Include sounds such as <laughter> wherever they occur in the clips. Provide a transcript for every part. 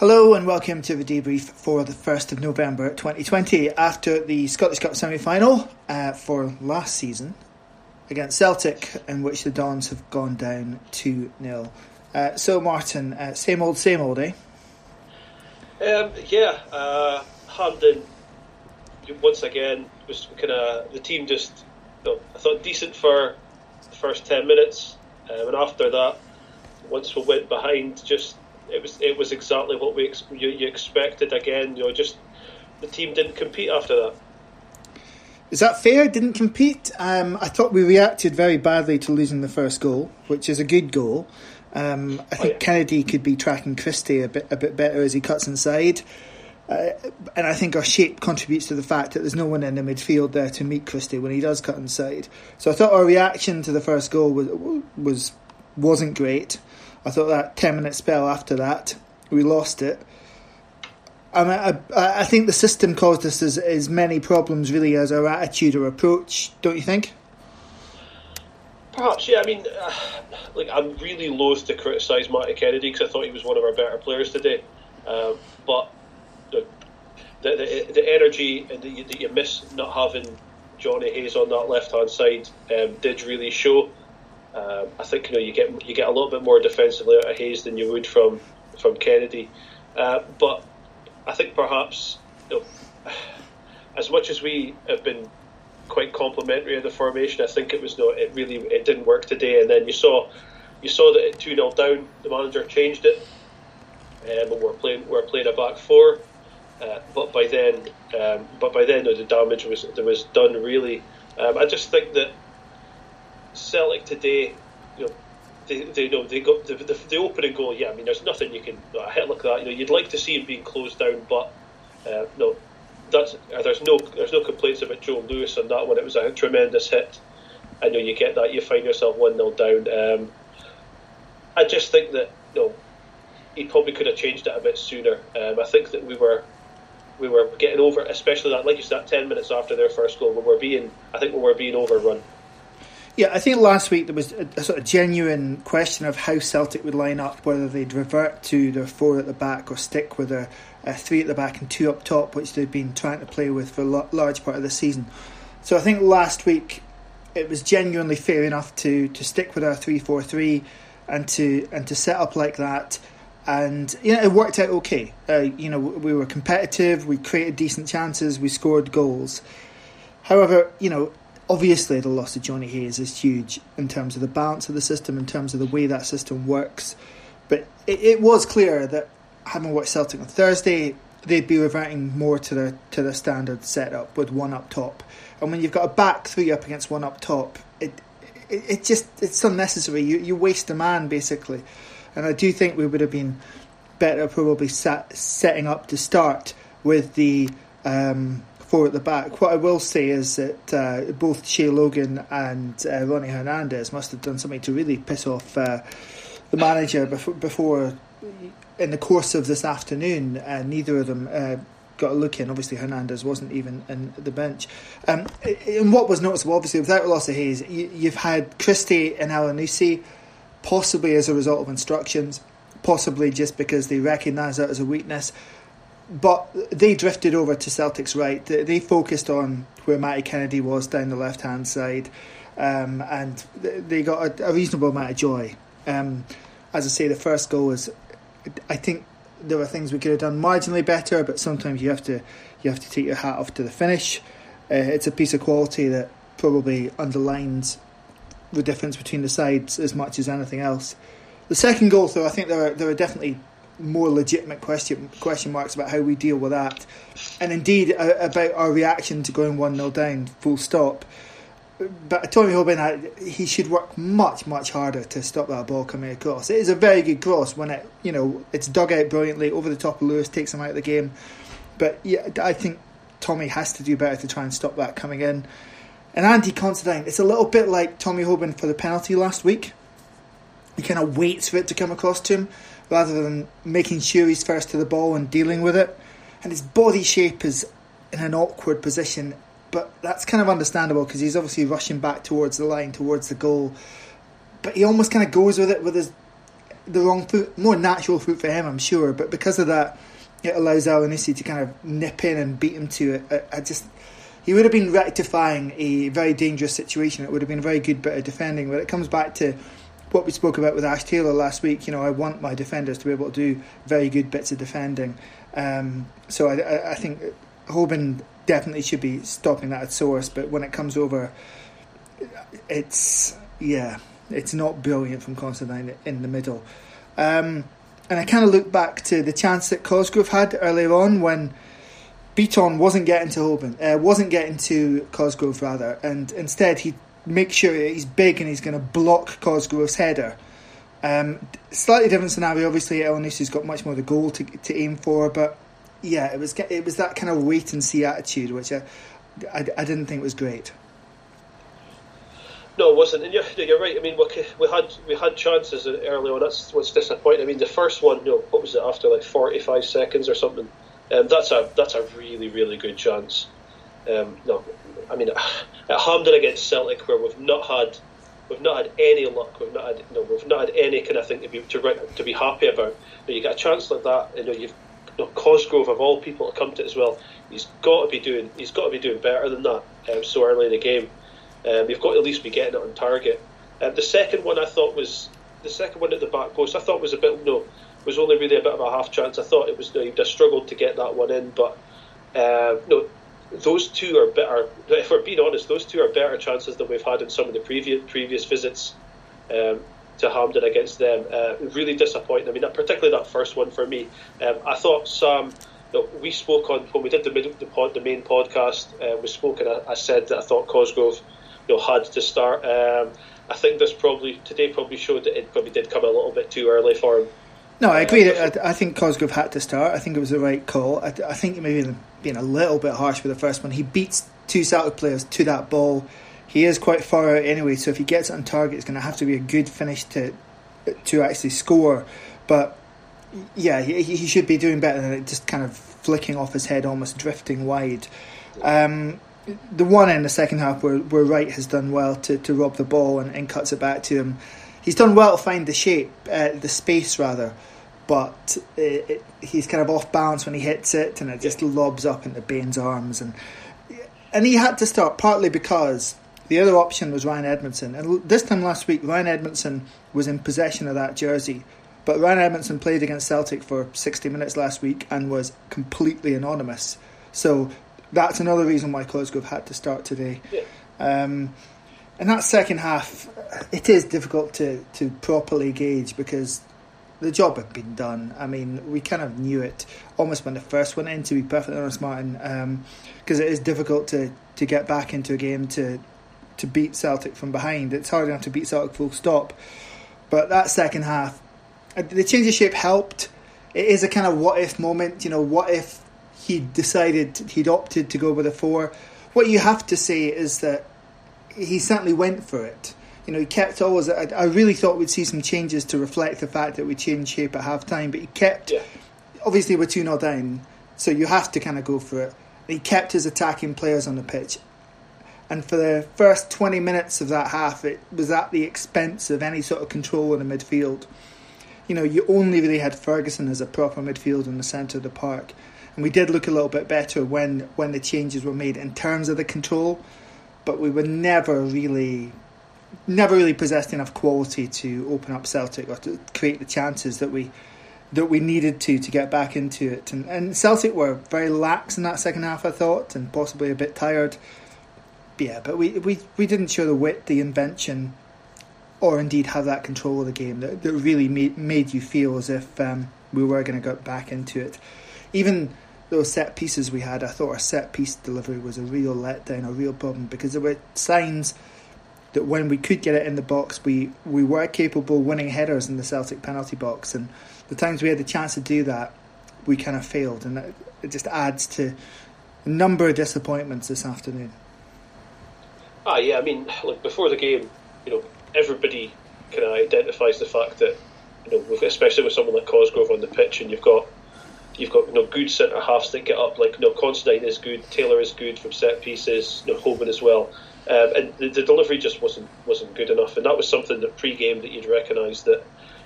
Hello and welcome to the debrief for the 1st of November 2020 after the Scottish Cup semi final uh, for last season against Celtic, in which the Dons have gone down 2 0. Uh, so, Martin, uh, same old, same old, eh? Um, yeah, uh, Hampden once again was kind of the team just you know, I thought decent for the first ten minutes, um, and after that, once we went behind, just it was it was exactly what we ex- you, you expected again. You know, just the team didn't compete after that. Is that fair? Didn't compete. Um, I thought we reacted very badly to losing the first goal, which is a good goal. Um, I think oh, yeah. Kennedy could be tracking Christie a bit a bit better as he cuts inside. Uh, and I think our shape contributes to the fact that there's no one in the midfield there to meet Christie when he does cut inside. So I thought our reaction to the first goal was was wasn't great. I thought that ten minute spell after that we lost it. I, mean, I, I think the system caused us as, as many problems really as our attitude or approach. Don't you think? Perhaps, yeah. I mean, uh, like I'm really loath to criticise Matty Kennedy because I thought he was one of our better players today. Um, but the, the, the energy and the, that you miss not having Jonny Hayes on that left hand side um, did really show. Um, I think you know you get you get a little bit more defensively out of Hayes than you would from from Kennedy, uh, but I think perhaps you know, as much as we have been quite complimentary of the formation, I think it was no, it really it didn't work today. And then you saw you saw that at two 0 down, the manager changed it, um, and we're playing we're playing a back four. Uh, but by then, um, but by then, the damage was was done. Really, um, I just think that Celtic today, you know, they, they you know they got the, the, the, opening goal. Yeah, I mean, there's nothing you can a hit like that. You know, you'd like to see him being closed down, but uh, no, that's uh, there's no there's no complaints about Joe Lewis on that one. It was a tremendous hit. I know you get that, you find yourself one 0 down. Um, I just think that you know, he probably could have changed it a bit sooner. Um, I think that we were we were getting over, especially that like you said, ten minutes after their first goal, we were being I think we were being overrun. Yeah, I think last week there was a, a, sort of genuine question of how Celtic would line up, whether they'd revert to their four at the back or stick with uh, three at the back and two up top, which they've been trying to play with for a lo- large part of the season. So I think last week it was genuinely fair enough to, to stick with our three four three and to and to set up like that. And you know it worked out okay. Uh, you know we were competitive, we created decent chances, we scored goals. However, you know obviously the loss of Jonny Hayes is huge in terms of the balance of the system, in terms of the way that system works. But it, it was clear that having watched Celtic on Thursday, they'd be reverting more to their to their standard setup with one up top. And when you've got a back three up against one up top, it it, it just it's unnecessary. You you waste a man basically. And I do think we would have been better probably sat, setting up to start with the um, four at the back. What I will say is that uh, both Shay Logan and uh, Ronnie Hernandez must have done something to really piss off uh, the manager before, before, in the course of this afternoon. Uh, neither of them uh, got a look in. Obviously, Hernandez wasn't even in the bench. Um, and what was noticeable, obviously, without loss of Hayes, you, have had Christie and Elyounoussi, possibly as a result of instructions, possibly just because they recognise that as a weakness but they drifted over to Celtic's right. They, focused on where Matty Kennedy was down the left hand side, um, and they got a, a, reasonable amount of joy. Um, as I say, the first goal was, I think there were things we could have done marginally better, but sometimes you have to you have to take your hat off to the finish. Uh, it's a piece of quality that probably underlines the difference between the sides as much as anything else. The second goal, though, I think there are there are definitely more legitimate question question marks about how we deal with that, and indeed uh, about our reaction to going one 0 down. Full stop. But Tommy Hoban, he should work much much harder to stop that ball coming across. It is a very good cross when it you know it's dug out brilliantly over the top of Lewis, takes him out of the game. But yeah, I think Tommy has to do better to try and stop that coming in. And Andy Considine, it's a little bit like Tommy Hoban for the penalty last week. He kind of waits for it to come across to him rather than making sure he's first to the ball and dealing with it. And his body shape is in an awkward position, but that's kind of understandable because he's obviously rushing back towards the line, towards the goal. But he almost kind of goes with it with his the wrong foot, more natural foot for him, I'm sure. But because of that, it allows Elyounoussi to kind of nip in and beat him to it. I, I, just he would have been rectifying a very dangerous situation. It would have been a very good bit of defending. But it comes back to what we spoke about with Ash Taylor last week. You know, I want my defenders to be able to do very good bits of defending. Um, so I, I, think Hoban definitely should be stopping that at source. But when it comes over, it's yeah, it's not brilliant from Considine in the middle. Um, and I kind of look back to the chance that Cosgrove had earlier on when Bitton wasn't getting to Hoban, uh, wasn't getting to Cosgrove rather, and instead he makes sure he's big and he's going to block Cosgrove's header. Um, slightly different scenario. Obviously, Elyounoussi's got much more the goal to, to aim for, but yeah, it was it was that kind of wait and see attitude, which I, I, I didn't think was great. No, it wasn't. And you're, you're right. I mean, we had we had chances early on. That's what's disappointing. I mean, the first one, no, what was it after like 45 seconds or something? Um, that's a that's a really really good chance. Um, no, I mean, at Hampden against Celtic, where we've not had we've not had any luck, we've not had no, we've not had any kind of thing to be to, to be happy about. But you get a chance like that, you know, you've you know, Cosgrove of all people to come to it as well. He's got to be doing he's got to be doing better than that um, so early in the game. Um, you've got to at least be getting it on target. Um, the second one I thought was the second one at the back post. I thought was a bit no was only really a bit of a half chance. I thought it was you know, he'd struggled to get that one in, but uh, no, those two are better. If we're being honest, those two are better chances than we've had in some of the previous previous visits um, to Hampden against them. Uh, really disappointing. I mean, particularly that first one for me. Um, I thought Sam. You know, we spoke on when we did the the, pod, the main podcast. Uh, we spoke and I, I, said that I thought Cosgrove, you know, had to start. Um, I think this probably today probably showed that it probably did come a little bit too early for him. No, I agree. I, I, think Cosgrove had to start. I think it was the right call. I, I think maybe being a little bit harsh with the first one. He beats two Celtic players to that ball. He is quite far out anyway, so if he gets it on target, it's going to have to be a good finish to to actually score. But yeah, he, he should be doing better than it, just kind of flicking off his head, almost drifting wide. Um, the one in the second half where, where Wright has done well to, to rob the ball and, and cuts it back to him. He's done well to find the shape, uh, the space rather but it, it, he's kind of off balance when he hits it, and it just lobs up into Bain's arms, and and he had to start partly because the other option was Ryan Edmondson, and this time last week Ryan Edmondson was in possession of that jersey, but Ryan Edmondson played against Celtic for sixty minutes last week and was completely anonymous, so that's another reason why Cosgrove had to start today. Yeah. Um, and that second half, it is difficult to, to properly gauge because the job had been done. I mean, we kind of knew it almost when the first went in. To be perfectly honest, Martin, because um, it is difficult to, to get back into a game to to beat Celtic from behind. It's hard enough to beat Celtic full stop, but that second half, uh, the change of shape helped. It is a kind of what if moment. You know, what if he decided he'd opted to go with a four? What you have to say is that he certainly went for it you know, he kept always. I, I, really thought we'd see some changes to reflect the fact that we changed shape at half time, but he kept. Yeah. Obviously, we're 2 0 down, so you have to kind of go for it. He kept his attacking players on the pitch. And for the first 20 minutes of that half, it was at the expense of any sort of control in the midfield. You know, you only really had Ferguson as a proper midfield in the centre of the park. And we did look a little bit better when, when the changes were made in terms of the control, but we were never really never really possessed enough quality to open up Celtic or to create the chances that we that we needed to to get back into it. And, and Celtic were very lax in that second half, I thought, and possibly a bit tired. Yeah, but we, we, we didn't show the wit, the invention, or indeed have that control of the game that, that really made, made you feel as if um, we were going to get back into it. Even those set pieces we had, I thought our set piece delivery was a real letdown, a real problem, because there were signs – that when we could get it in the box, we, we were capable winning headers in the Celtic penalty box. And the times we had the chance to do that, we kind of failed. And it, it just adds to a number of disappointments this afternoon. Ah, yeah, I mean, like before the game, you know, everybody kind of identifies the fact that, you know, especially with someone like Cosgrove on the pitch, and you've got you've got you know good centre halves that get up. Like you know, Considine is good, Taylor is good from set pieces, you know, Hoban as well. Um, and the, the, delivery just wasn't wasn't good enough, and that was something that pre-game that you'd recognise that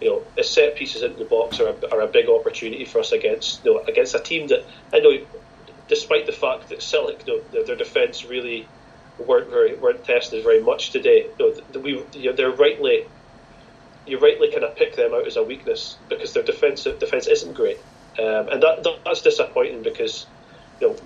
you know, a set pieces into the box are a, are a big opportunity for us against you know, against a team that I know, despite the fact that Celtic, you know, their, their defence really weren't very weren't tested very much today. You know, we you know, they're rightly you rightly kind of pick them out as a weakness because their defensive defence isn't great, um, and that, that, that's disappointing because you know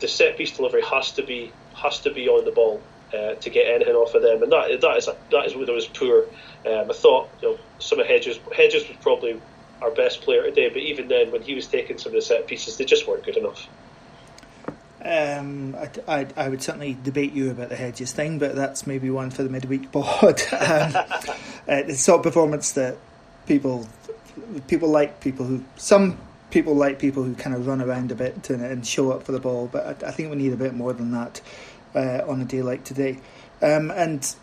the set piece delivery has to be has to be on the ball uh, to get anything off of them, and that that is a, that is where there was poor. Um, I thought you know some of Hedges Hedges was probably our best player today, but even then, when he was taking some of the set pieces, they just weren't good enough. Um, I, I, I, would certainly debate you about the Hedges thing, but that's maybe one for the midweek <laughs> board. um, uh, the sort of performance that people people like people who some people like people who kind of run around a bit and, and show up for the ball, but I, I, think we need a bit more than that uh, on a day like today. Um, and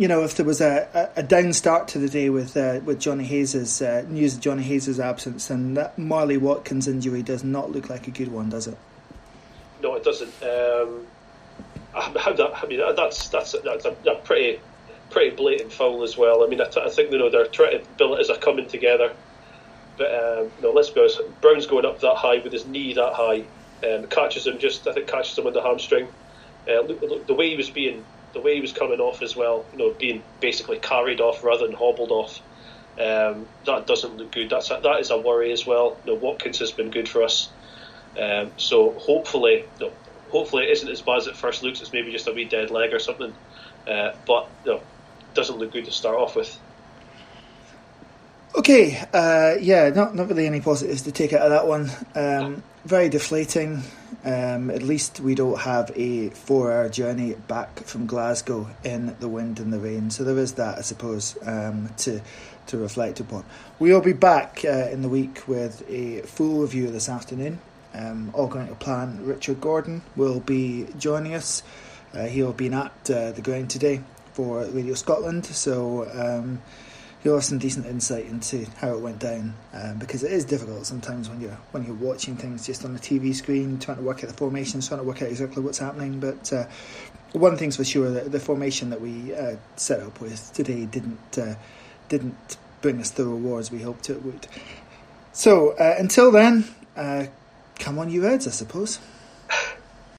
you know, if there was a, a, down start to the day with uh, with Jonny Hayes's uh, news of Jonny Hayes's absence, and that Marley Watkins injury does not look like a good one, does it? No, it doesn't. Um, I, <laughs> I, mean, that's that's that's a, a, pretty pretty blatant foul as well. I mean, I, think you know they're trying to bill it as a coming together, um, no, let's be honest. Brown's going up that high with his knee that high, um, catches him just I think catches him with the hamstring. Uh, look, look, the way he was being, the way he was coming off as well, you know, being basically carried off rather than hobbled off. Um, that doesn't look good. That's a, that is a worry as well. You know, Watkins has been good for us. Um, so hopefully, no, hopefully it isn't as bad as it first looks. It's maybe just a wee dead leg or something. Uh, but no, doesn't look good to start off with. Okay, uh, yeah, not not really any positives to take out of that one. Um, very deflating. Um, at least we don't have a four-hour journey back from Glasgow in the wind and the rain. So there is that, I suppose, um, to to reflect upon. We'll be back uh, in the week with a full review this afternoon um, all going to plan. Richard Gordon will be joining us. Uh, he'll be at uh, the ground today for Radio Scotland, so he'll have some decent insight into how it went down. Um, because it is difficult sometimes when you're when you're watching things just on the TV screen, trying to work out the formations, trying to work out exactly what's happening. But uh, one thing's for sure: that the formation that we uh, set up with today didn't uh, didn't bring us the rewards we hoped it would. So uh, until then come on, you Reds, I suppose.